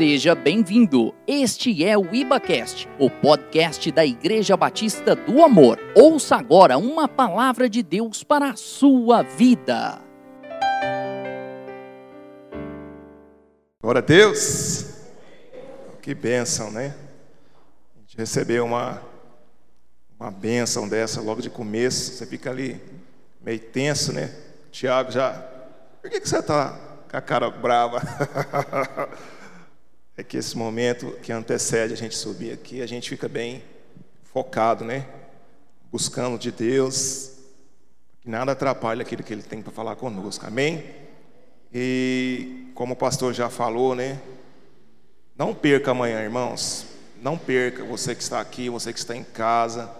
Seja bem-vindo. Este é o IbaCast, o podcast da Igreja Batista do Amor. Ouça agora uma palavra de Deus para a sua vida. Glória a Deus. Que bênção, né? A gente recebeu uma, uma bênção dessa logo de começo. Você fica ali meio tenso, né? Tiago já. Por que, que você está com a cara brava? é que esse momento que antecede a gente subir aqui, a gente fica bem focado, né? Buscando de Deus, que nada atrapalhe aquilo que Ele tem para falar conosco, amém? E como o pastor já falou, né? Não perca amanhã, irmãos. Não perca você que está aqui, você que está em casa.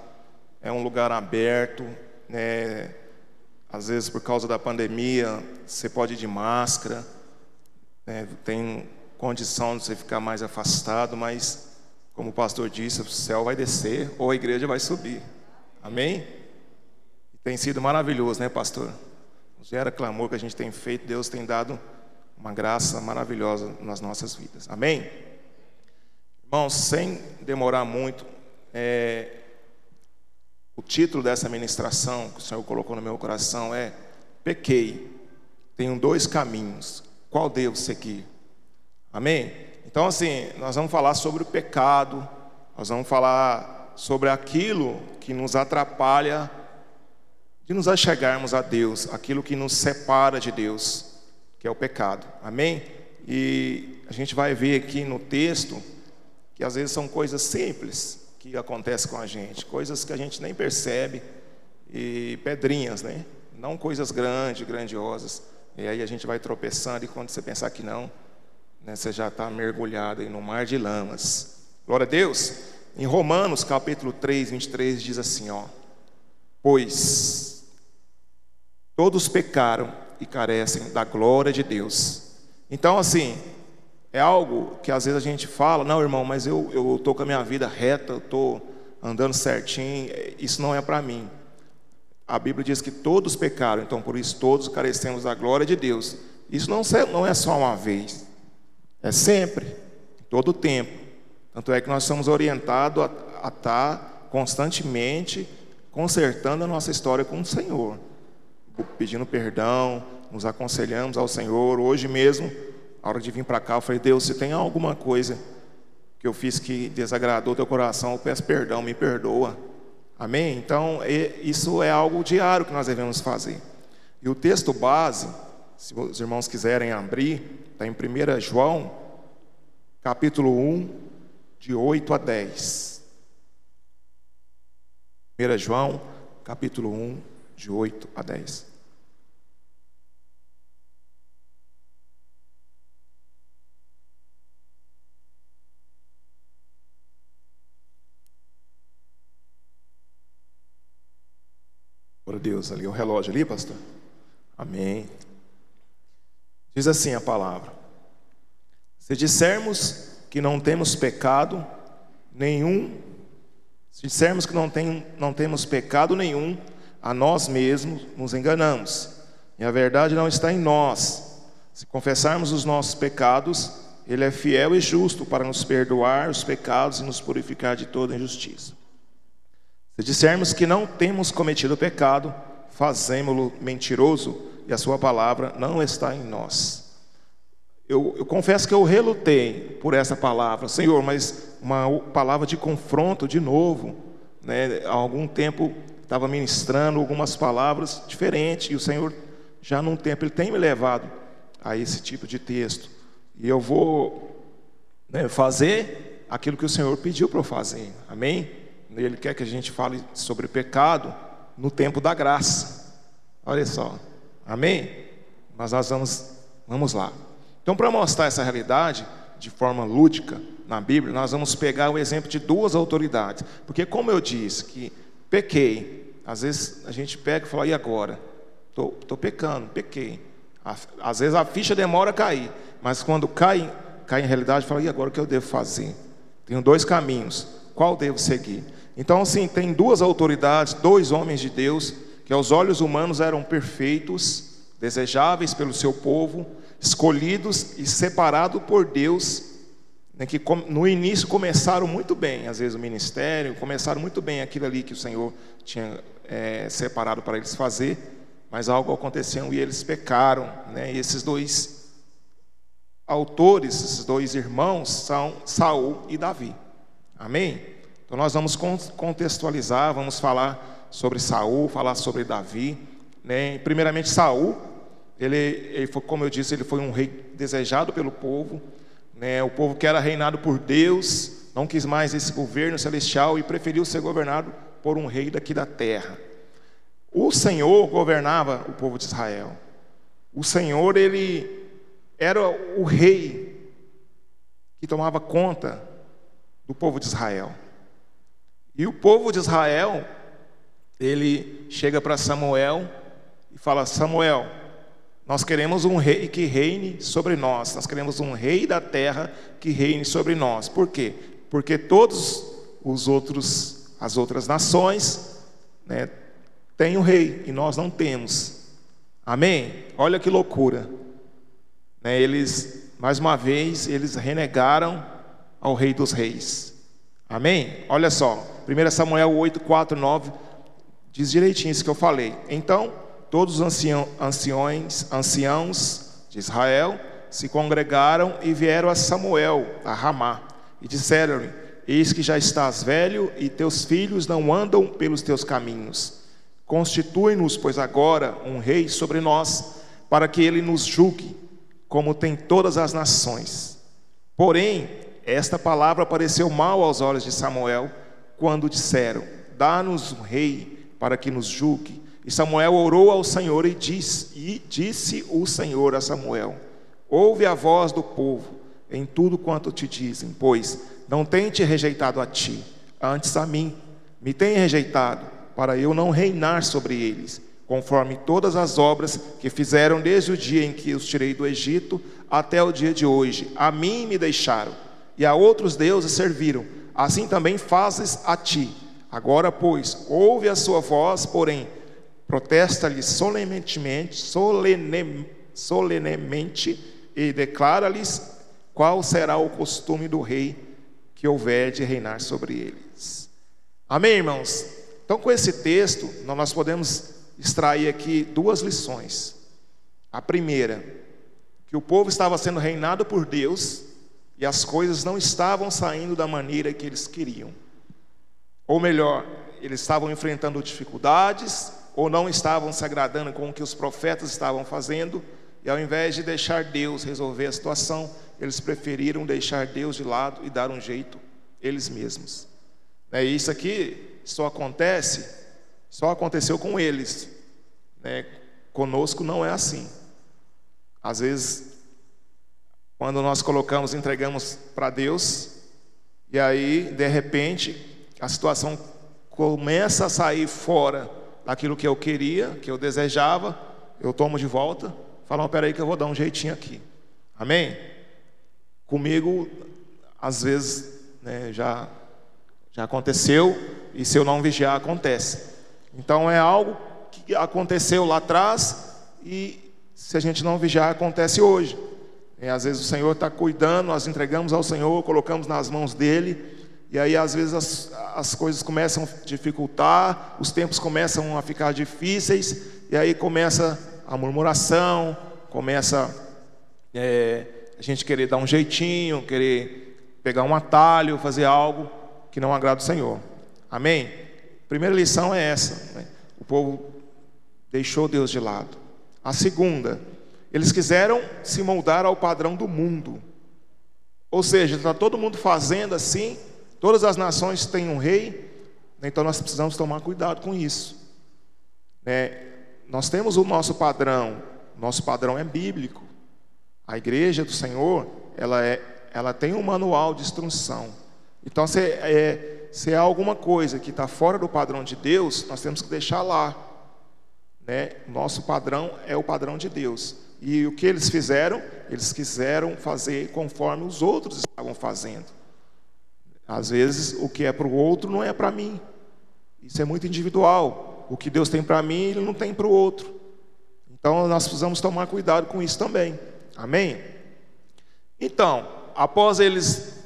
É um lugar aberto, né? Às vezes por causa da pandemia, você pode ir de máscara, né? tem condição de você ficar mais afastado, mas, como o pastor disse, o céu vai descer ou a igreja vai subir. Amém? Tem sido maravilhoso, né, pastor? Gera clamor que a gente tem feito, Deus tem dado uma graça maravilhosa nas nossas vidas. Amém? Irmãos, sem demorar muito, é, o título dessa ministração que o Senhor colocou no meu coração é Pequei. Tenho dois caminhos. Qual devo seguir? Amém? Então, assim, nós vamos falar sobre o pecado, nós vamos falar sobre aquilo que nos atrapalha de nos achegarmos a Deus, aquilo que nos separa de Deus, que é o pecado. Amém? E a gente vai ver aqui no texto que às vezes são coisas simples que acontecem com a gente, coisas que a gente nem percebe, e pedrinhas, né? Não coisas grandes, grandiosas. E aí a gente vai tropeçando, e quando você pensar que não, né, você já está mergulhado no mar de lamas. Glória a Deus. Em Romanos capítulo 3, 23 diz assim: ó, Pois todos pecaram e carecem da glória de Deus. Então, assim, é algo que às vezes a gente fala, não, irmão, mas eu estou com a minha vida reta, eu estou andando certinho, isso não é para mim. A Bíblia diz que todos pecaram, então por isso todos carecemos da glória de Deus. Isso não é só uma vez, é sempre, todo o tempo. Tanto é que nós somos orientados a, a estar constantemente consertando a nossa história com o Senhor, pedindo perdão, nos aconselhamos ao Senhor. Hoje mesmo, a hora de vir para cá, eu falei: Deus, se tem alguma coisa que eu fiz que desagradou teu coração, eu peço perdão, me perdoa. Amém? Então, isso é algo diário que nós devemos fazer. E o texto base, se os irmãos quiserem abrir, Está em 1 João, capítulo 1, de 8 a 10. 1 João, capítulo 1, de 8 a 10. Glória a Deus, ali o relógio ali, pastor. Amém. Diz assim a palavra: Se dissermos que não temos pecado nenhum, se dissermos que não, tem, não temos pecado nenhum, a nós mesmos nos enganamos, e a verdade não está em nós. Se confessarmos os nossos pecados, Ele é fiel e justo para nos perdoar os pecados e nos purificar de toda injustiça. Se dissermos que não temos cometido pecado, fazemos-lo mentiroso e a Sua palavra não está em nós. Eu, eu, confesso que eu relutei por essa palavra, Senhor, mas uma palavra de confronto de novo. Né? Há algum tempo estava ministrando algumas palavras diferentes, e o Senhor, já num tempo, Ele tem me levado a esse tipo de texto. E eu vou né, fazer aquilo que o Senhor pediu para eu fazer. Amém? Ele quer que a gente fale sobre pecado no tempo da graça. Olha só. Amém? Mas nós vamos, vamos lá. Então, para mostrar essa realidade de forma lúdica na Bíblia, nós vamos pegar o exemplo de duas autoridades. Porque, como eu disse, que pequei, às vezes a gente pega e fala, e agora? Estou pecando, pequei. Às vezes a ficha demora a cair, mas quando cai, cai em realidade, fala, e agora o que eu devo fazer? Tenho dois caminhos, qual devo seguir? Então, assim, tem duas autoridades, dois homens de Deus que aos olhos humanos eram perfeitos, desejáveis pelo seu povo, escolhidos e separados por Deus né, que no início começaram muito bem, às vezes o ministério, começaram muito bem aquilo ali que o Senhor tinha é, separado para eles fazer, mas algo aconteceu e eles pecaram, né? E esses dois autores, esses dois irmãos são Saul e Davi. Amém? Então nós vamos contextualizar, vamos falar sobre Saul, falar sobre Davi, né? Primeiramente Saul, ele, ele foi, como eu disse, ele foi um rei desejado pelo povo, né? O povo que era reinado por Deus, não quis mais esse governo celestial e preferiu ser governado por um rei daqui da terra. O Senhor governava o povo de Israel. O Senhor, ele era o rei que tomava conta do povo de Israel. E o povo de Israel, ele chega para Samuel e fala: Samuel, nós queremos um rei que reine sobre nós. Nós queremos um rei da terra que reine sobre nós. Por quê? Porque todos os outros, as outras nações, né, tem um rei e nós não temos. Amém? Olha que loucura. Né, eles, mais uma vez, eles renegaram ao Rei dos Reis. Amém? Olha só, 1 Samuel 8, 4, 9, diz direitinho isso que eu falei. Então, todos os ancião, anciões, anciãos de Israel se congregaram e vieram a Samuel, a Ramá, e disseram-lhe: Eis que já estás velho e teus filhos não andam pelos teus caminhos. Constitui-nos, pois, agora um rei sobre nós, para que ele nos julgue, como tem todas as nações. Porém, esta palavra pareceu mal aos olhos de Samuel, quando disseram: Dá-nos um rei para que nos julgue. E Samuel orou ao Senhor e disse, e disse o Senhor a Samuel: Ouve a voz do povo em tudo quanto te dizem, pois não tem te rejeitado a ti, antes a mim, me tem rejeitado para eu não reinar sobre eles, conforme todas as obras que fizeram desde o dia em que os tirei do Egito até o dia de hoje. A mim me deixaram, e a outros deuses serviram. Assim também fazes a ti. Agora, pois, ouve a sua voz, porém, protesta-lhes solenemente, solene, solenemente e declara-lhes qual será o costume do rei que houver de reinar sobre eles. Amém, irmãos? Então, com esse texto, nós podemos extrair aqui duas lições. A primeira, que o povo estava sendo reinado por Deus e as coisas não estavam saindo da maneira que eles queriam. Ou melhor, eles estavam enfrentando dificuldades ou não estavam se agradando com o que os profetas estavam fazendo, e ao invés de deixar Deus resolver a situação, eles preferiram deixar Deus de lado e dar um jeito eles mesmos. É isso aqui só acontece, só aconteceu com eles. Né? Conosco não é assim. Às vezes, quando nós colocamos, entregamos para Deus, e aí, de repente, a situação começa a sair fora daquilo que eu queria, que eu desejava, eu tomo de volta, falo, peraí que eu vou dar um jeitinho aqui. Amém? Comigo, às vezes, né, já, já aconteceu, e se eu não vigiar, acontece. Então é algo que aconteceu lá atrás e se a gente não vigiar, acontece hoje. E às vezes o Senhor está cuidando, nós entregamos ao Senhor, colocamos nas mãos dele, e aí às vezes as, as coisas começam a dificultar, os tempos começam a ficar difíceis, e aí começa a murmuração, começa é, a gente querer dar um jeitinho, querer pegar um atalho, fazer algo que não agrada o Senhor. Amém? Primeira lição é essa: né? o povo deixou Deus de lado. A segunda, eles quiseram se moldar ao padrão do mundo. Ou seja, está todo mundo fazendo assim, todas as nações têm um rei, né? então nós precisamos tomar cuidado com isso. Né? Nós temos o nosso padrão, nosso padrão é bíblico. A igreja do Senhor, ela, é, ela tem um manual de instrução. Então, se é, se é alguma coisa que está fora do padrão de Deus, nós temos que deixar lá. Né? Nosso padrão é o padrão de Deus. E o que eles fizeram? Eles quiseram fazer conforme os outros estavam fazendo. Às vezes, o que é para o outro não é para mim. Isso é muito individual. O que Deus tem para mim, Ele não tem para o outro. Então, nós precisamos tomar cuidado com isso também. Amém? Então, após eles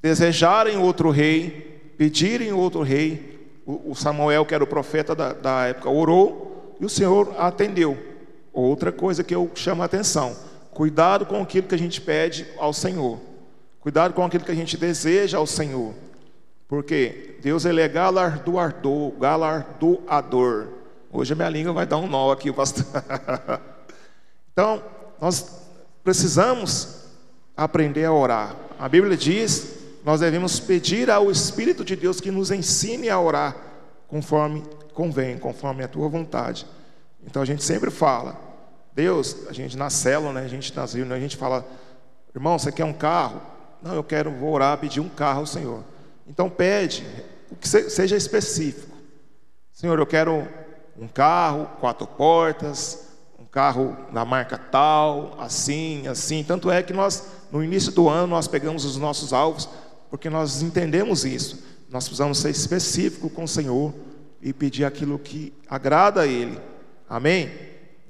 desejarem outro rei, pedirem outro rei. O, Samuel, que era o profeta da, da época, orou e o Senhor atendeu. Outra coisa que eu chamo a atenção: cuidado com aquilo que a gente pede ao Senhor, cuidado com aquilo que a gente deseja ao Senhor, porque Deus ele é galardoador, galardoador. Hoje a minha língua vai dar um nó aqui, então, nós precisamos aprender a orar. A Bíblia diz: nós devemos pedir ao Espírito de Deus que nos ensine a orar conforme convém, conforme a tua vontade. Então a gente sempre fala, Deus, a gente na célula, né, a gente nas reuniões, a gente fala, irmão, você quer um carro? Não, eu quero, vou orar, pedir um carro ao Senhor. Então pede, que seja específico. Senhor, eu quero um carro, quatro portas, um carro da marca tal, assim, assim. Tanto é que nós, no início do ano, nós pegamos os nossos alvos, porque nós entendemos isso. Nós precisamos ser específico com o Senhor e pedir aquilo que agrada a Ele. Amém?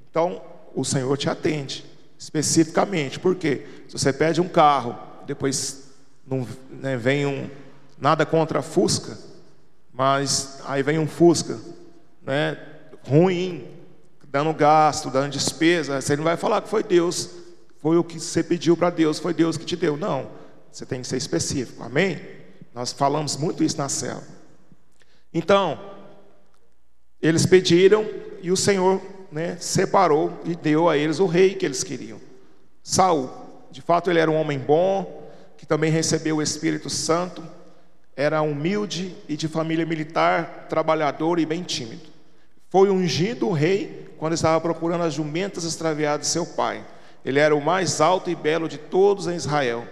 Então, o Senhor te atende especificamente. Por quê? Se você pede um carro, depois não né, vem um nada contra a Fusca, mas aí vem um Fusca, né, ruim, dando gasto, dando despesa, você não vai falar que foi Deus, foi o que você pediu para Deus, foi Deus que te deu. Não, você tem que ser específico, amém? Nós falamos muito isso na célula. Então, eles pediram e o Senhor né, separou e deu a eles o rei que eles queriam. Saul, de fato ele era um homem bom, que também recebeu o Espírito Santo, era humilde e de família militar, trabalhador e bem tímido. Foi ungido rei quando estava procurando as jumentas extraviadas de seu pai. Ele era o mais alto e belo de todos em Israel.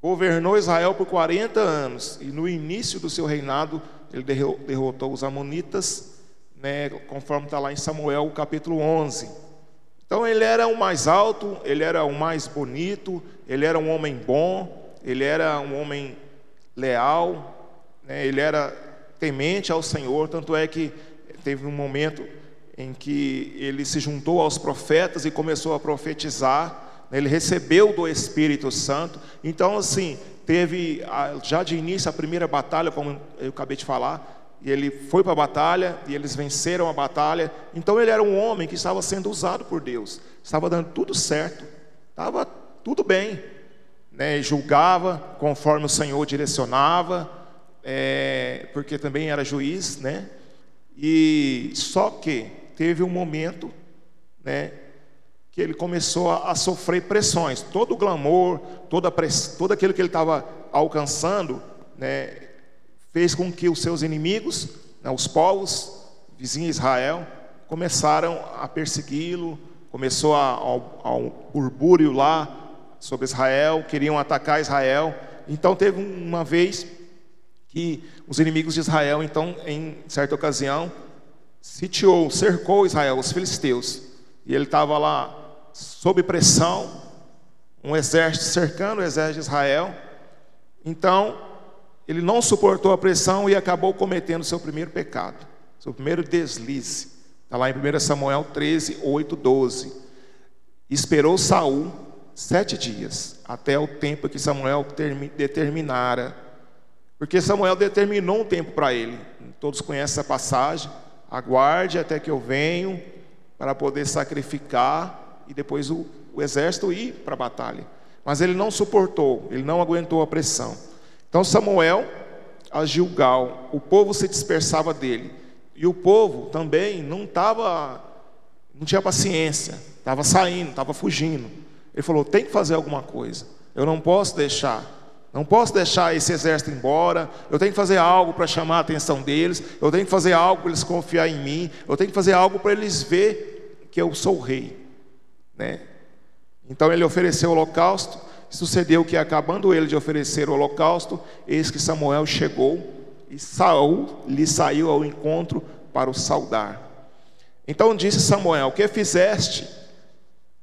Governou Israel por 40 anos e no início do seu reinado ele derrotou os amonitas, né, conforme está lá em Samuel capítulo 11. Então ele era o mais alto, ele era o mais bonito, ele era um homem bom, ele era um homem leal, né, ele era temente ao Senhor, tanto é que teve um momento em que ele se juntou aos profetas e começou a profetizar, né? ele recebeu do Espírito Santo. Então, assim, teve já de início a primeira batalha, como eu acabei de falar, e ele foi para a batalha e eles venceram a batalha. Então, ele era um homem que estava sendo usado por Deus, estava dando tudo certo, estava tudo bem, né? julgava conforme o Senhor direcionava, é, porque também era juiz, né? E só que teve um momento, né, que ele começou a, a sofrer pressões. Todo o glamour, toda press, todo aquilo que ele estava alcançando, né, fez com que os seus inimigos, né, os povos vizinhos Israel, começaram a persegui-lo. Começou a, ao, burbúrio lá sobre Israel, queriam atacar Israel. Então teve uma vez que os inimigos de Israel, então, em certa ocasião, sitiou, cercou Israel, os filisteus, e ele estava lá sob pressão, um exército cercando o exército de Israel. Então, ele não suportou a pressão e acabou cometendo seu primeiro pecado, seu primeiro deslize. Está lá em 1 Samuel 13, 8, 12. Esperou Saul sete dias, até o tempo que Samuel determinara porque Samuel determinou um tempo para ele. Todos conhecem essa passagem. Aguarde até que eu venho para poder sacrificar e depois o, o exército ir para a batalha. Mas ele não suportou, ele não aguentou a pressão. Então Samuel a Gilgal, o povo se dispersava dele. E o povo também não estava, não tinha paciência, estava saindo, estava fugindo. Ele falou: tem que fazer alguma coisa. Eu não posso deixar não posso deixar esse exército embora. Eu tenho que fazer algo para chamar a atenção deles. Eu tenho que fazer algo para eles confiar em mim. Eu tenho que fazer algo para eles ver que eu sou rei, né? Então ele ofereceu o holocausto. Sucedeu que acabando ele de oferecer o holocausto, eis que Samuel chegou e Saul lhe saiu ao encontro para o saudar. Então disse Samuel: "O que fizeste?"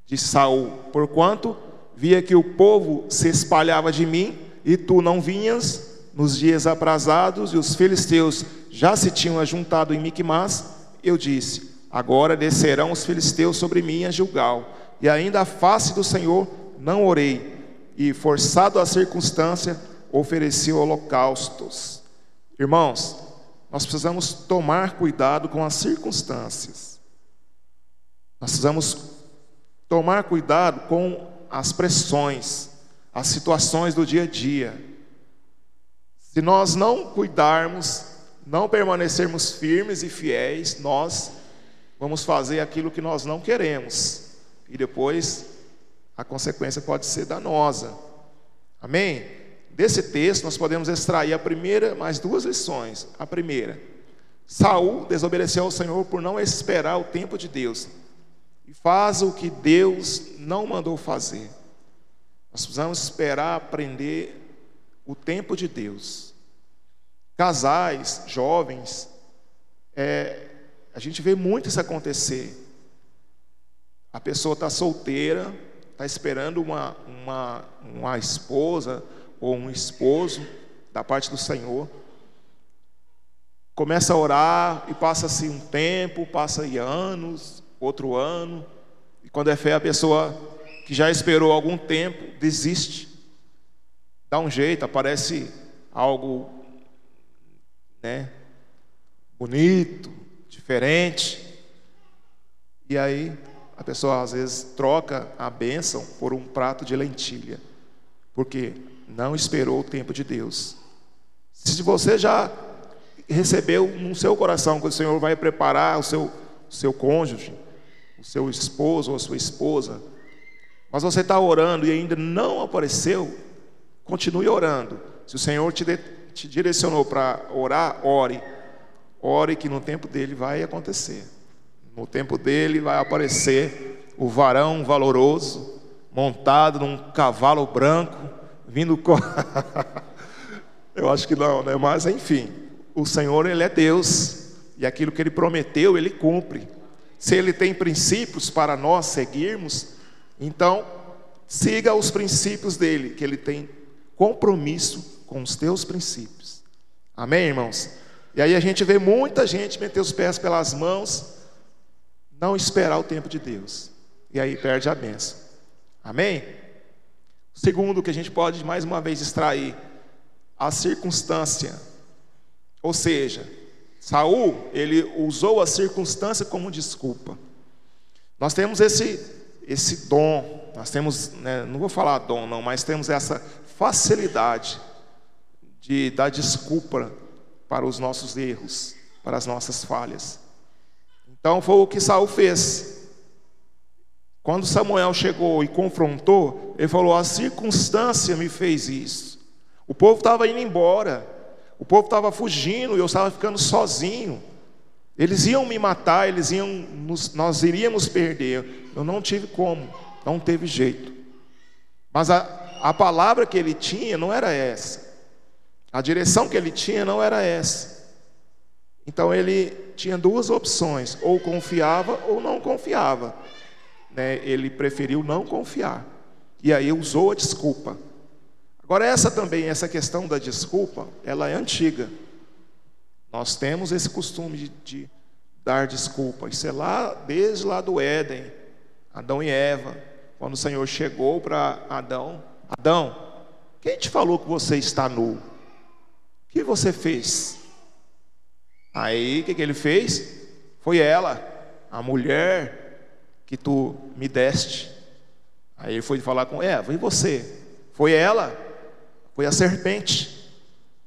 Disse Saul: "Porquanto via que o povo se espalhava de mim, e tu não vinhas nos dias aprazados, e os filisteus já se tinham ajuntado em Miquimás, eu disse: Agora descerão os filisteus sobre mim a Gilgal, e ainda a face do Senhor não orei. E, forçado à circunstância, oferecia holocaustos. Irmãos, nós precisamos tomar cuidado com as circunstâncias. Nós precisamos tomar cuidado com as pressões, as situações do dia a dia. Se nós não cuidarmos, não permanecermos firmes e fiéis, nós vamos fazer aquilo que nós não queremos. E depois a consequência pode ser danosa. Amém? Desse texto nós podemos extrair a primeira, mais duas lições. A primeira, Saul desobedeceu ao Senhor por não esperar o tempo de Deus e faz o que Deus não mandou fazer. Nós precisamos esperar aprender o tempo de Deus. Casais, jovens, é, a gente vê muito isso acontecer. A pessoa está solteira, está esperando uma, uma, uma esposa ou um esposo da parte do Senhor. Começa a orar e passa-se um tempo, passa anos, outro ano. E quando é fé, a pessoa que já esperou algum tempo desiste. Dá um jeito, aparece algo né, bonito, diferente. E aí a pessoa às vezes troca a bênção por um prato de lentilha, porque não esperou o tempo de Deus. Se você já recebeu no seu coração que o Senhor vai preparar o seu, o seu cônjuge, o seu esposo ou a sua esposa, mas você está orando e ainda não apareceu, continue orando. Se o Senhor te, de, te direcionou para orar, ore. Ore que no tempo dele vai acontecer. No tempo dele vai aparecer o varão valoroso, montado num cavalo branco, vindo com. Eu acho que não, né? Mas enfim, o Senhor, Ele é Deus, e aquilo que Ele prometeu, Ele cumpre. Se Ele tem princípios para nós seguirmos, então siga os princípios dele, que Ele tem compromisso com os teus princípios. Amém, irmãos? E aí a gente vê muita gente meter os pés pelas mãos não esperar o tempo de Deus. E aí perde a benção. Amém? Segundo, que a gente pode mais uma vez extrair a circunstância. Ou seja, Saul, ele usou a circunstância como desculpa. Nós temos esse esse dom, nós temos, né, não vou falar dom não, mas temos essa facilidade de dar desculpa para os nossos erros, para as nossas falhas. Então foi o que Saul fez. Quando Samuel chegou e confrontou, ele falou: A circunstância me fez isso. O povo estava indo embora, o povo estava fugindo e eu estava ficando sozinho. Eles iam me matar, eles iam, nos, nós iríamos perder. Eu não tive como, não teve jeito. Mas a, a palavra que ele tinha não era essa. A direção que ele tinha não era essa. Então ele tinha duas opções: ou confiava ou não confiava. Né? Ele preferiu não confiar. E aí usou a desculpa. Agora, essa também, essa questão da desculpa, ela é antiga. Nós temos esse costume de, de dar desculpa. Isso é lá, desde lá do Éden, Adão e Eva. Quando o Senhor chegou para Adão: Adão, quem te falou que você está nu? O que você fez? Aí o que, que ele fez? Foi ela, a mulher que tu me deste. Aí ele foi falar com Eva, e você? Foi ela, foi a serpente.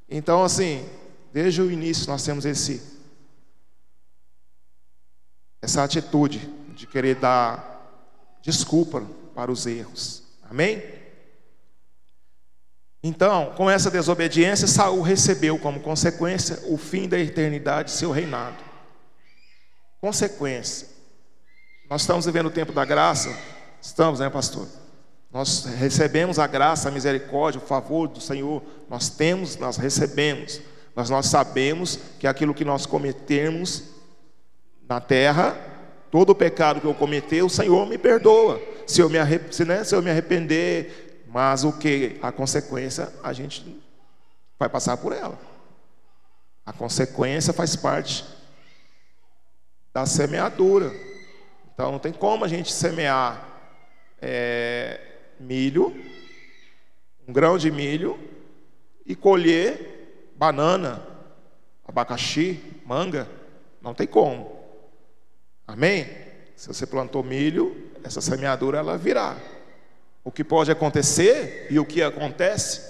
Então, assim, desde o início nós temos esse, essa atitude de querer dar desculpa para os erros. Amém? Então, com essa desobediência, Saul recebeu como consequência o fim da eternidade de seu reinado. Consequência. Nós estamos vivendo o tempo da graça? Estamos, né, pastor? Nós recebemos a graça, a misericórdia, o favor do Senhor. Nós temos, nós recebemos. Mas nós sabemos que aquilo que nós cometemos na terra, todo o pecado que eu cometer, o Senhor me perdoa. Se eu me, se, né, se eu me arrepender, mas o que? A consequência a gente vai passar por ela. A consequência faz parte da semeadura. Então não tem como a gente semear é, milho um grão de milho e colher banana, abacaxi, manga. Não tem como. Amém? Se você plantou milho, essa semeadura ela virá. O que pode acontecer e o que acontece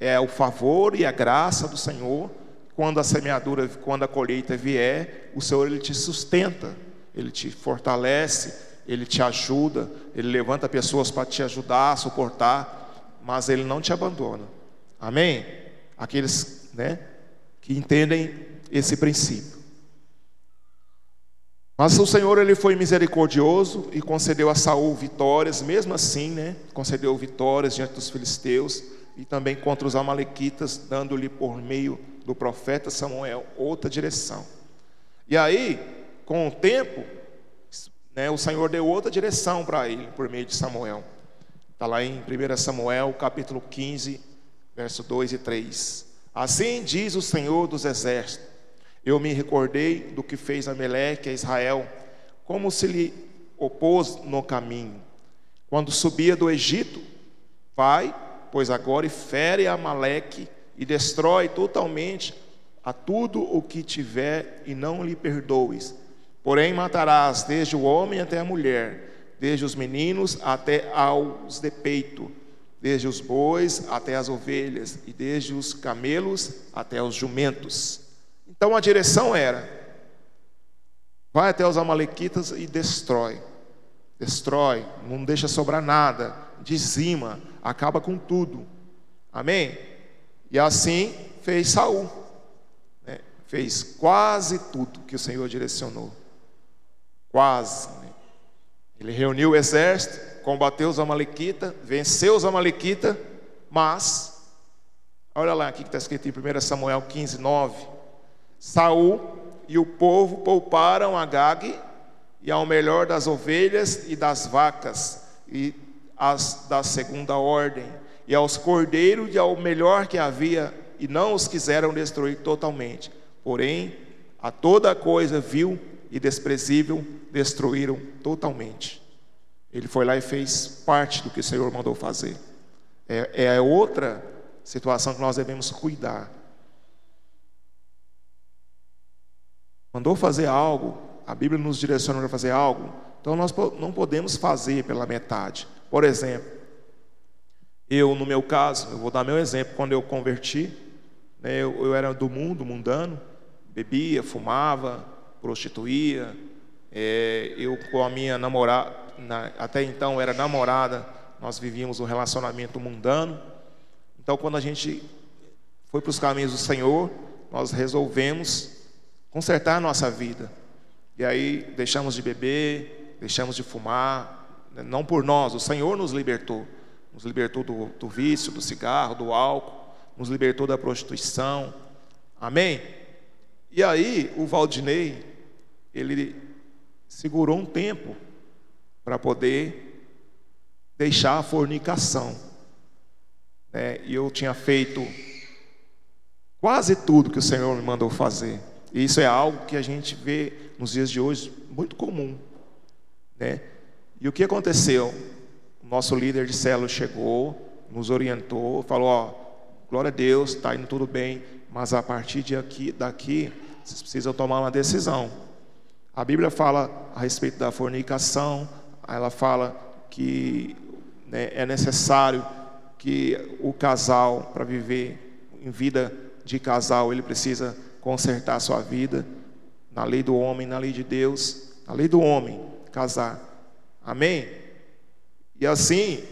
é o favor e a graça do Senhor. Quando a semeadura, quando a colheita vier, o Senhor ele te sustenta, ele te fortalece, ele te ajuda, ele levanta pessoas para te ajudar suportar, mas ele não te abandona. Amém? Aqueles, né, que entendem esse princípio. Mas o Senhor ele foi misericordioso e concedeu a Saul vitórias, mesmo assim, né? Concedeu vitórias diante dos filisteus e também contra os amalequitas, dando-lhe por meio do profeta Samuel outra direção. E aí, com o tempo, né, o Senhor deu outra direção para ele por meio de Samuel. Está lá em 1 Samuel, capítulo 15, verso 2 e 3. Assim diz o Senhor dos exércitos eu me recordei do que fez Ameleque a Israel, como se lhe opôs no caminho. Quando subia do Egito, vai, pois agora e fere Amaleque e destrói totalmente a tudo o que tiver e não lhe perdoes. Porém matarás desde o homem até a mulher, desde os meninos até aos de peito, desde os bois até as ovelhas, e desde os camelos até os jumentos. Então a direção era: vai até os Amalequitas e destrói. Destrói, não deixa sobrar nada, dizima, acaba com tudo. Amém? E assim fez Saul. Né? Fez quase tudo que o Senhor direcionou. Quase. Né? Ele reuniu o exército, combateu os Amalequitas, venceu os Amalequitas, mas, olha lá aqui que está escrito em 1 Samuel 15, 9. Saul e o povo pouparam a e ao melhor das ovelhas e das vacas e as da segunda ordem e aos cordeiros e ao melhor que havia e não os quiseram destruir totalmente. Porém, a toda coisa vil e desprezível destruíram totalmente. Ele foi lá e fez parte do que o Senhor mandou fazer. É, é outra situação que nós devemos cuidar. Mandou fazer algo, a Bíblia nos direciona para fazer algo, então nós não podemos fazer pela metade. Por exemplo, eu, no meu caso, eu vou dar meu exemplo, quando eu converti, né, eu, eu, era do mundo, mundano, bebia, fumava, prostituía, é, eu com a minha namorada, na, até então era namorada, nós vivíamos um relacionamento mundano. Então, quando a gente foi para os caminhos do Senhor, nós resolvemos consertar a nossa vida. E aí deixamos de beber, deixamos de fumar, né? não por nós, o Senhor nos libertou. Nos libertou do, do vício, do cigarro, do álcool, nos libertou da prostituição. Amém? E aí o Valdinei, ele segurou um tempo para poder deixar a fornicação. Né? E eu tinha feito quase tudo que o Senhor me mandou fazer. E isso é algo que a gente vê nos dias de hoje muito comum. Né? E o que aconteceu? O nosso líder de célula chegou, nos orientou, falou: ó, glória a Deus, está indo tudo bem, mas a partir de aqui, daqui, vocês precisam tomar uma decisão. A Bíblia fala a respeito da fornicação, ela fala que né, é necessário que o casal, para viver em vida de casal, ele precisa consertar a sua vida, na lei do homem, na lei de Deus, na lei do homem, casar. Amém? E assim,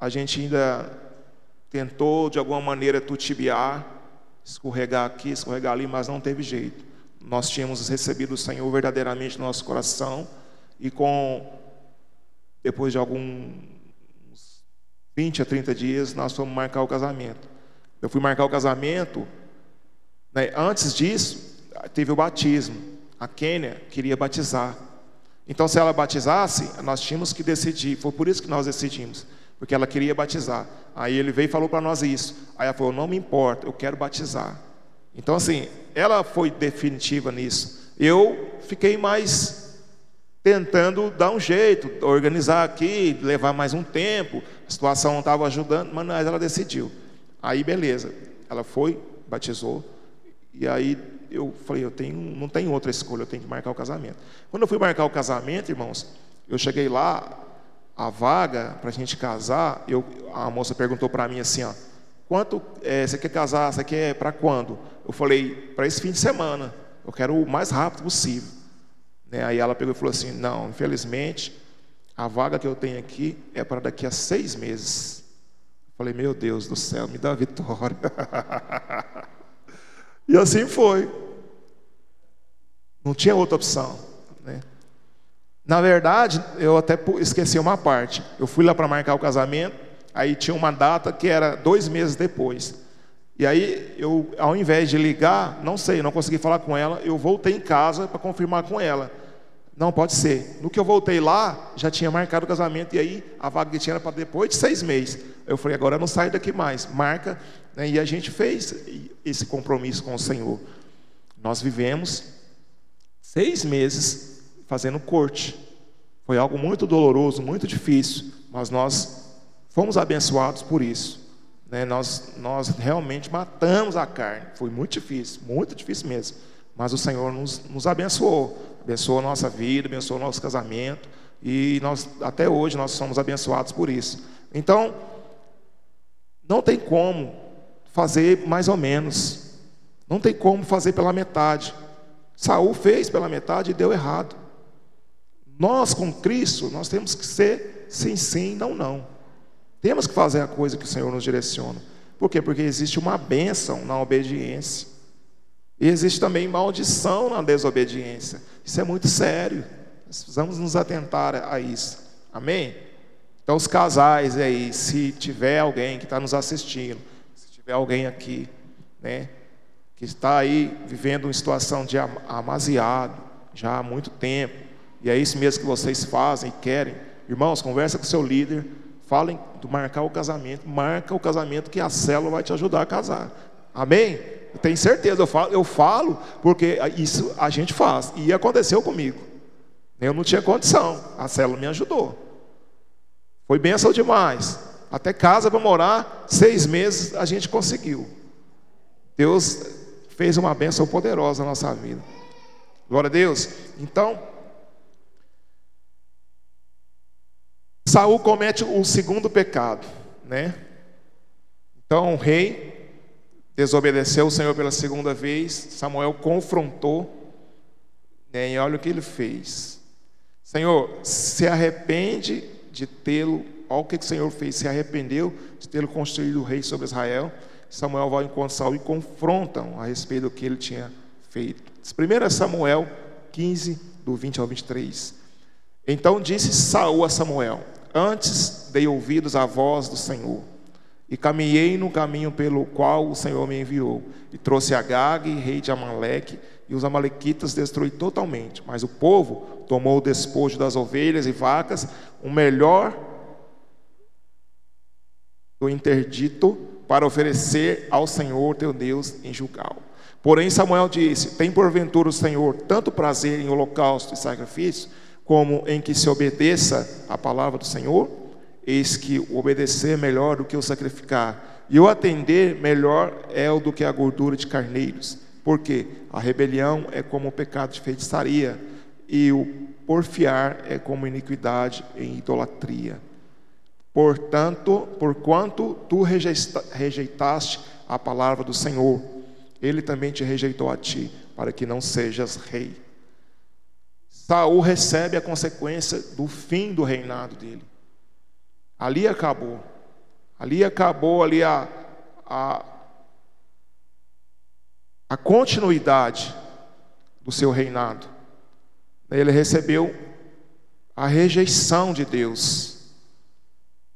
a gente ainda tentou de alguma maneira tutibiar, escorregar aqui, escorregar ali, mas não teve jeito. Nós tínhamos recebido o Senhor verdadeiramente no nosso coração e com depois de alguns 20 a 30 dias nós fomos marcar o casamento. Eu fui marcar o casamento, né? Antes disso, teve o batismo. A Quênia queria batizar. Então, se ela batizasse, nós tínhamos que decidir. Foi por isso que nós decidimos, porque ela queria batizar. Aí ele veio e falou para nós isso. Aí ela falou: Não me importa, eu quero batizar. Então, assim, ela foi definitiva nisso. Eu fiquei mais tentando dar um jeito, organizar aqui, levar mais um tempo, A situação não estava ajudando, mas ela decidiu. Aí, beleza. Ela foi, batizou. E aí eu falei, eu tenho, não tenho outra escolha, eu tenho que marcar o casamento. Quando eu fui marcar o casamento, irmãos, eu cheguei lá, a vaga para a gente casar, eu, a moça perguntou para mim assim, ó, quanto é, você quer casar? Você quer para quando? Eu falei, para esse fim de semana. Eu quero o mais rápido possível. Né? Aí ela pegou e falou assim, não, infelizmente, a vaga que eu tenho aqui é para daqui a seis meses. Eu falei, meu Deus do céu, me dá vitória. e assim foi. Não tinha outra opção. Né? Na verdade, eu até esqueci uma parte. Eu fui lá para marcar o casamento, aí tinha uma data que era dois meses depois. E aí, eu, ao invés de ligar, não sei, não consegui falar com ela, eu voltei em casa para confirmar com ela. Não, pode ser. No que eu voltei lá, já tinha marcado o casamento, e aí a vaga que tinha era para depois de seis meses. Eu falei, agora eu não saio daqui mais, marca. Né? E a gente fez esse compromisso com o Senhor. Nós vivemos seis meses fazendo corte. Foi algo muito doloroso, muito difícil, mas nós fomos abençoados por isso. Né? Nós, nós realmente matamos a carne. Foi muito difícil, muito difícil mesmo. Mas o Senhor nos, nos abençoou, abençoou a nossa vida, abençoou o nosso casamento. E nós, até hoje, nós somos abençoados por isso. Então, não tem como fazer mais ou menos. Não tem como fazer pela metade. Saul fez pela metade e deu errado. Nós com Cristo, nós temos que ser sim, sim, não, não. Temos que fazer a coisa que o Senhor nos direciona. Por quê? Porque existe uma bênção na obediência. E existe também maldição na desobediência. Isso é muito sério. Nós precisamos nos atentar a isso. Amém? Então, os casais aí, se tiver alguém que está nos assistindo, tiver alguém aqui, né, que está aí vivendo uma situação de amasiado já há muito tempo, e é isso mesmo que vocês fazem e querem. Irmãos, conversa com seu líder, falem do marcar o casamento, marca o casamento que a célula vai te ajudar a casar. Amém? Eu tenho certeza, eu falo, eu falo porque isso a gente faz. E aconteceu comigo. Eu não tinha condição, a célula me ajudou. Foi benção demais. Até casa para morar, seis meses a gente conseguiu. Deus fez uma benção poderosa na nossa vida. Glória a Deus. Então, Saul comete o segundo pecado, né? Então o rei desobedeceu o Senhor pela segunda vez, Samuel confrontou, né? e olha o que ele fez. Senhor, se arrepende de tê-lo, olha o que o Senhor fez, se arrependeu de tê-lo construído rei sobre Israel. Samuel vai de Saul e confrontam a respeito do que ele tinha feito. 1 Samuel 15, do 20 ao 23. Então disse Saul a Samuel: Antes dei ouvidos à voz do Senhor, e caminhei no caminho pelo qual o Senhor me enviou, e trouxe Agag, rei de Amaleque, e os amalequitas destruí totalmente. Mas o povo tomou o despojo das ovelhas e vacas, o melhor do interdito, para oferecer ao Senhor teu Deus em Jugal. Porém Samuel disse: Tem porventura o Senhor tanto prazer em holocausto e sacrifício, como em que se obedeça a palavra do Senhor, eis que o obedecer é melhor do que o sacrificar, e o atender melhor é o do que a gordura de carneiros, porque a rebelião é como o pecado de feitiçaria, e o porfiar é como iniquidade em idolatria. Portanto, porquanto tu rejeitaste a palavra do Senhor, ele também te rejeitou a ti, para que não sejas rei. Saul recebe a consequência do fim do reinado dele. Ali acabou. Ali acabou ali a, a, a continuidade do seu reinado. Ele recebeu a rejeição de Deus.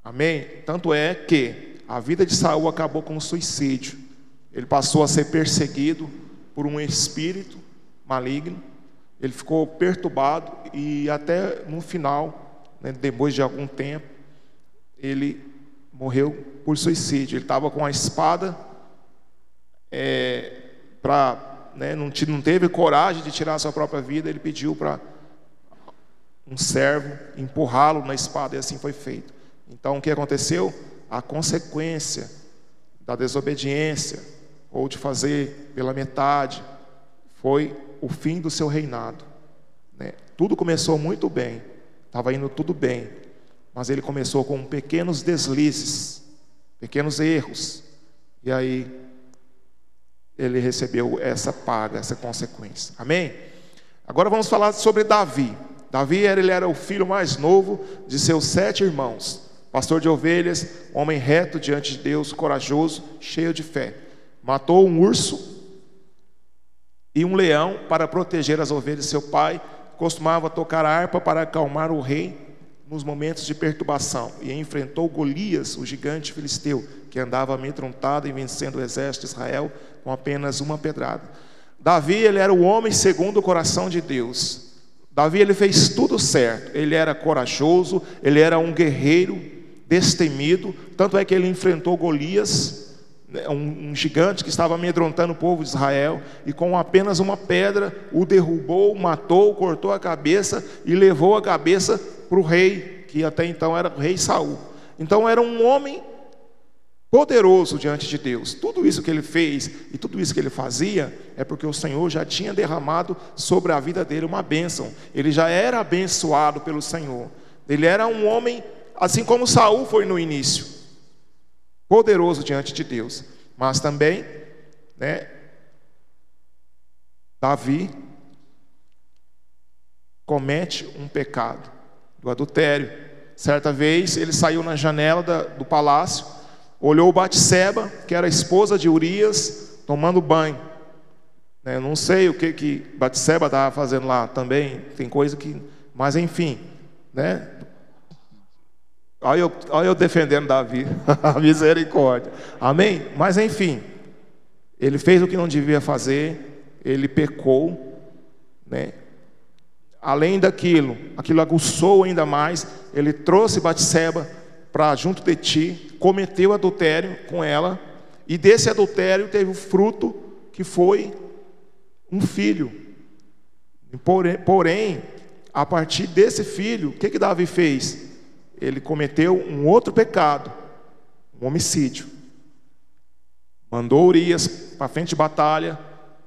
Amém? Tanto é que a vida de Saul acabou com o suicídio. Ele passou a ser perseguido por um espírito maligno ele ficou perturbado e até no final, né, depois de algum tempo, ele morreu por suicídio. Ele estava com a espada é, para, né, não, não teve coragem de tirar a sua própria vida. Ele pediu para um servo empurrá-lo na espada e assim foi feito. Então o que aconteceu? A consequência da desobediência ou de fazer pela metade foi o fim do seu reinado. Né? Tudo começou muito bem, estava indo tudo bem, mas ele começou com pequenos deslizes, pequenos erros, e aí ele recebeu essa paga, essa consequência. Amém? Agora vamos falar sobre Davi. Davi ele era o filho mais novo de seus sete irmãos. Pastor de ovelhas, homem reto diante de Deus, corajoso, cheio de fé. Matou um urso e um leão para proteger as ovelhas de seu pai. Costumava tocar a harpa para acalmar o rei nos momentos de perturbação. E enfrentou Golias, o gigante filisteu, que andava amedrontado e vencendo o exército de Israel com apenas uma pedrada. Davi, ele era o homem segundo o coração de Deus. Davi, ele fez tudo certo. Ele era corajoso, ele era um guerreiro destemido. Tanto é que ele enfrentou Golias, né, um, gigante que estava amedrontando o povo de Israel, e com apenas uma pedra o derrubou, matou, cortou a cabeça e levou a cabeça para o rei, que até então era o rei Saul. Então era um homem poderoso diante de Deus. Tudo isso que ele fez e tudo isso que ele fazia é porque o Senhor já tinha derramado sobre a vida dele uma bênção. Ele já era abençoado pelo Senhor. Ele era um homem assim como Saul foi no início, poderoso diante de Deus. Mas também, né, Davi comete um pecado do adultério. Certa vez ele saiu na janela da, do palácio olhou Batseba, que era a esposa de Urias, tomando banho. Né, eu não sei o que que Batseba estava fazendo lá também, tem coisa que, mas enfim, né? Olha eu, olha eu defendendo Davi, a misericórdia, amém? Mas enfim, ele fez o que não devia fazer, ele pecou, né? Além daquilo, aquilo aguçou ainda mais, ele trouxe Batseba para junto de ti, cometeu adultério com ela, e desse adultério teve o fruto que foi um filho. Porém, porém a partir desse filho, o que, que Davi fez? Ele cometeu um outro pecado, um homicídio. Mandou Urias para frente de batalha,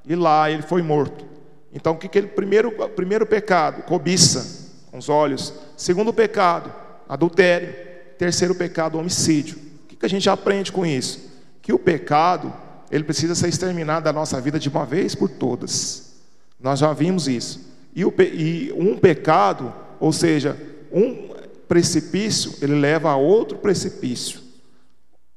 e lá ele foi morto. Então, o que, que ele. Primeiro, primeiro pecado, cobiça com os olhos. Segundo pecado, adultério. Terceiro pecado, homicídio. O que a gente aprende com isso? Que o pecado, ele precisa ser exterminado da nossa vida de uma vez por todas. Nós já vimos isso. E um pecado, ou seja, um precipício, ele leva a outro precipício.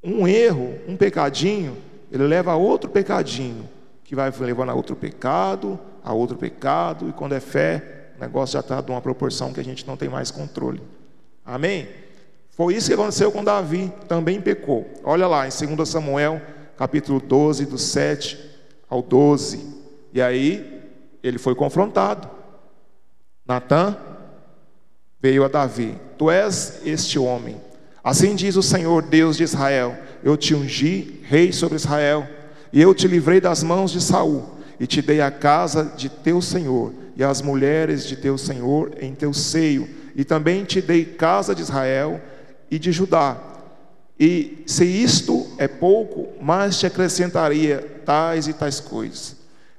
Um erro, um pecadinho, ele leva a outro pecadinho, que vai levando a outro pecado, a outro pecado, e quando é fé, o negócio já está de uma proporção que a gente não tem mais controle. Amém? Foi isso que aconteceu com Davi, também pecou. Olha lá, em 2 Samuel, capítulo 12, do 7 ao 12. E aí, ele foi confrontado. Natã veio a Davi: Tu és este homem. Assim diz o Senhor Deus de Israel: Eu te ungi rei sobre Israel, e eu te livrei das mãos de Saul, e te dei a casa de teu senhor, e as mulheres de teu senhor em teu seio, e também te dei casa de Israel e de Judá. E se isto é pouco, mais te acrescentaria tais e tais coisas.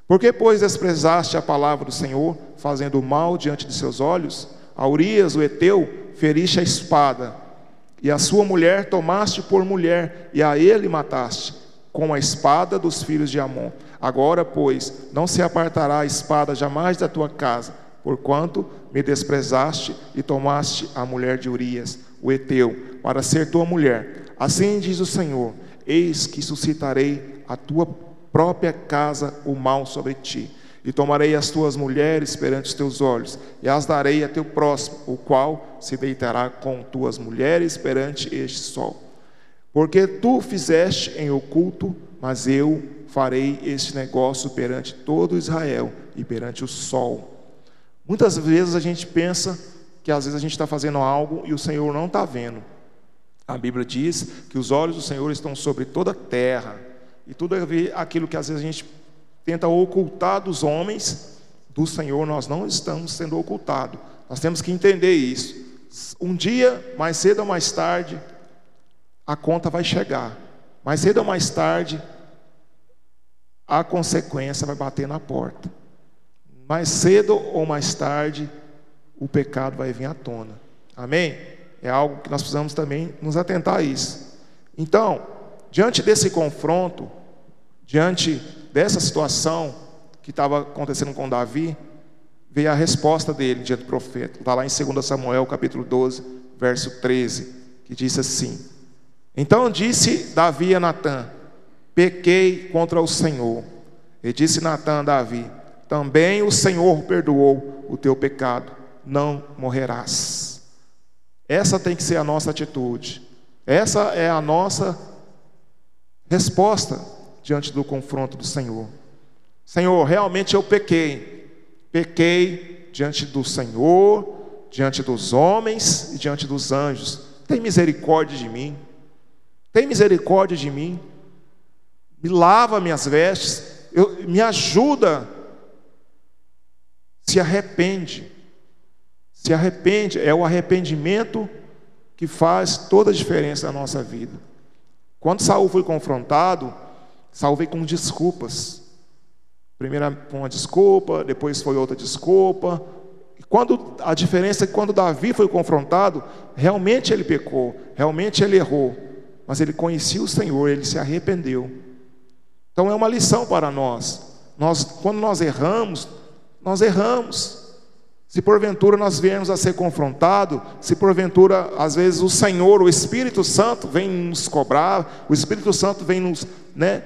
Porque, pois, desprezaste a palavra do Senhor, fazendo mal diante de seus olhos? A Urias, o Eteu, feriste a espada, e a sua mulher tomaste por mulher, e a ele mataste, com a espada dos filhos de Amon. Agora, pois, não se apartará a espada jamais da tua casa, porquanto me desprezaste e tomaste a mulher de Urias o Eteu, para ser tua mulher. Assim diz o Senhor: Eis que suscitarei a tua própria casa o mal sobre ti, e tomarei as tuas mulheres perante os teus olhos, e as darei a teu próximo, o qual se deitará com tuas mulheres perante este sol. Porque tu fizeste em oculto, mas eu farei este negócio perante todo Israel e perante o sol. Muitas vezes a gente pensa que às vezes a gente está fazendo algo e o Senhor não está vendo. A Bíblia diz que os olhos do Senhor estão sobre toda a terra. E tudo aquilo que às vezes a gente tenta ocultar dos homens, do Senhor nós não estamos sendo ocultados. Nós temos que entender isso. um dia, mais cedo ou mais tarde, a conta vai chegar. Mais cedo ou mais tarde, a consequência vai bater na porta. Mais cedo ou mais tarde, o pecado vai vir à tona. Amém? É algo que nós precisamos também nos atentar a isso. Então, diante desse confronto, diante dessa situação que estava acontecendo com Davi, veio a resposta dele diante do profeta. Está lá em 2 Samuel, capítulo 12, verso 13, que diz assim: Então disse Davi a Natã: Pequei contra o Senhor. E disse Natã a Davi: Também o Senhor perdoou o teu pecado, não morrerás. Essa tem que ser a nossa atitude. Essa é a nossa resposta diante do confronto do Senhor. Senhor, realmente eu pequei pequei diante do Senhor, diante dos homens e diante dos anjos. Tem misericórdia de mim. Tem misericórdia de mim. Me lava minhas vestes. Eu, me ajuda. Se arrepende. Se arrepende. É o arrependimento que faz toda a diferença na nossa vida. Quando Saul foi confrontado, Saul veio com desculpas. Primeiro foi uma desculpa, depois foi outra desculpa. E quando a diferença é que quando Davi foi confrontado, realmente ele pecou, realmente ele errou, mas ele conhecia o Senhor, ele se arrependeu. Então é uma lição para nós. Nós quando nós erramos, nós erramos. Se porventura nós viermos a ser confrontados, se porventura às vezes o Senhor, o Espírito Santo vem nos cobrar, o Espírito Santo vem nos, né,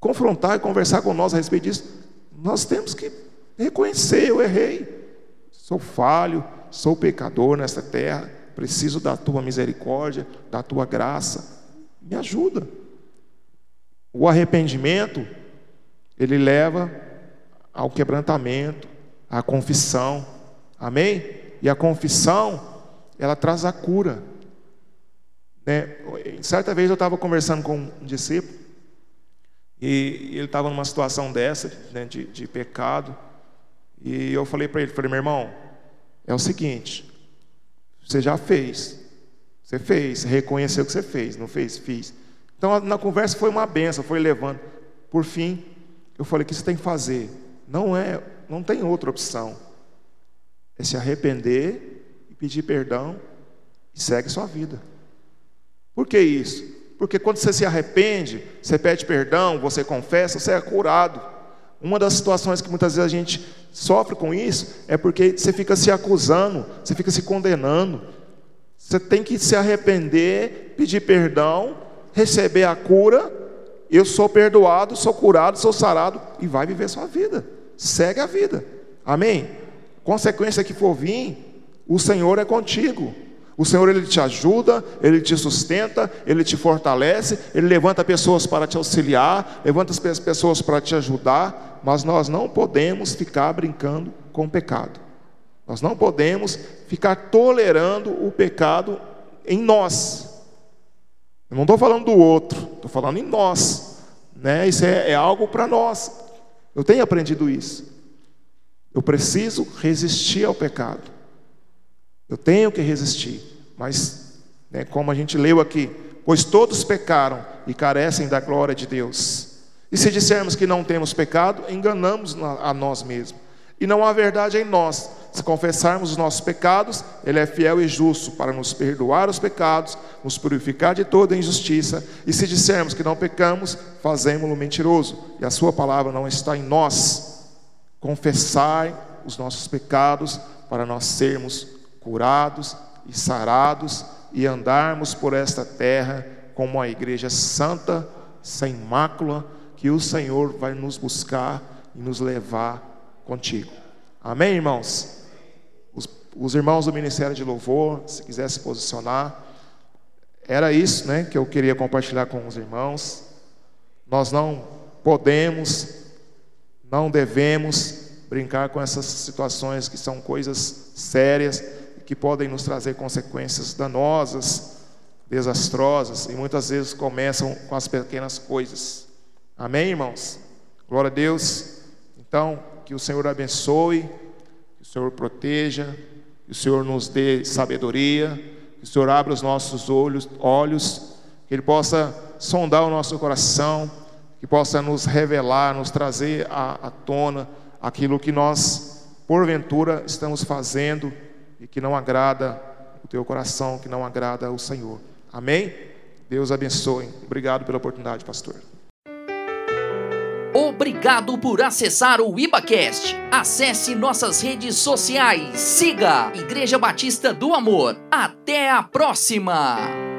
confrontar e conversar com nós a respeito disso, nós temos que reconhecer: eu errei, sou falho, sou pecador nesta terra, preciso da tua misericórdia, da tua graça, me ajuda. O arrependimento, ele leva ao quebrantamento, à confissão, amém? E a confissão, ela traz a cura. Né? Certa vez eu estava conversando com um discípulo, e ele estava numa situação dessa, né, de, de pecado. E eu falei para ele, falei, meu irmão, é o seguinte, você já fez, você fez, reconheceu que você fez, não fez? Fiz. Então na conversa foi uma benção, foi levando. Por fim, eu falei, o que você tem que fazer? Não é, não tem outra opção. É se arrepender e pedir perdão e segue sua vida. Por que isso? Porque quando você se arrepende, você pede perdão, você confessa, você é curado. Uma das situações que muitas vezes a gente sofre com isso é porque você fica se acusando, você fica se condenando. Você tem que se arrepender, pedir perdão, receber a cura. Eu sou perdoado, sou curado, sou sarado e vai viver sua vida. Segue a vida. Amém? Consequência que for vir, o Senhor é contigo. O Senhor ele te ajuda, ele te sustenta, ele te fortalece, ele levanta pessoas para te auxiliar, levanta as pessoas para te ajudar, mas nós não podemos ficar brincando com o pecado. Nós não podemos ficar tolerando o pecado em nós. Eu não estou falando do outro, estou falando em nós. Né? Isso é, é algo para nós. Eu tenho aprendido isso. Eu preciso resistir ao pecado. Eu tenho que resistir, mas, né, como a gente leu aqui, pois todos pecaram e carecem da glória de Deus. E se dissermos que não temos pecado, enganamos a nós mesmos. E não há verdade em nós. Se confessarmos os nossos pecados, Ele é fiel e justo para nos perdoar os pecados, nos purificar de toda injustiça. E se dissermos que não pecamos, fazemos-lo mentiroso, e a Sua palavra não está em nós. Confessai os nossos pecados para nós sermos curados e sarados e andarmos por esta terra como uma igreja santa, sem mácula, que o Senhor vai nos buscar e nos levar contigo. Amém, irmãos? Os, os irmãos do Ministério de Louvor, se quiser se posicionar, era isso, né, que eu queria compartilhar com os irmãos. Nós não podemos, não devemos brincar com essas situações que são coisas sérias que podem nos trazer consequências danosas, desastrosas, e muitas vezes começam com as pequenas coisas. Amém, irmãos? Glória a Deus. Então, que o Senhor abençoe, que o Senhor proteja, que o Senhor nos dê sabedoria, que o Senhor abra os nossos olhos, olhos, que Ele possa sondar o nosso coração, que possa nos revelar, nos trazer à, à tona aquilo que nós, porventura, estamos fazendo e que não agrada o teu coração, que não agrada o Senhor. Amém? Deus abençoe. Obrigado pela oportunidade, pastor. Obrigado por acessar o IbaCast. Acesse nossas redes sociais. Siga Igreja Batista do Amor. Até a próxima!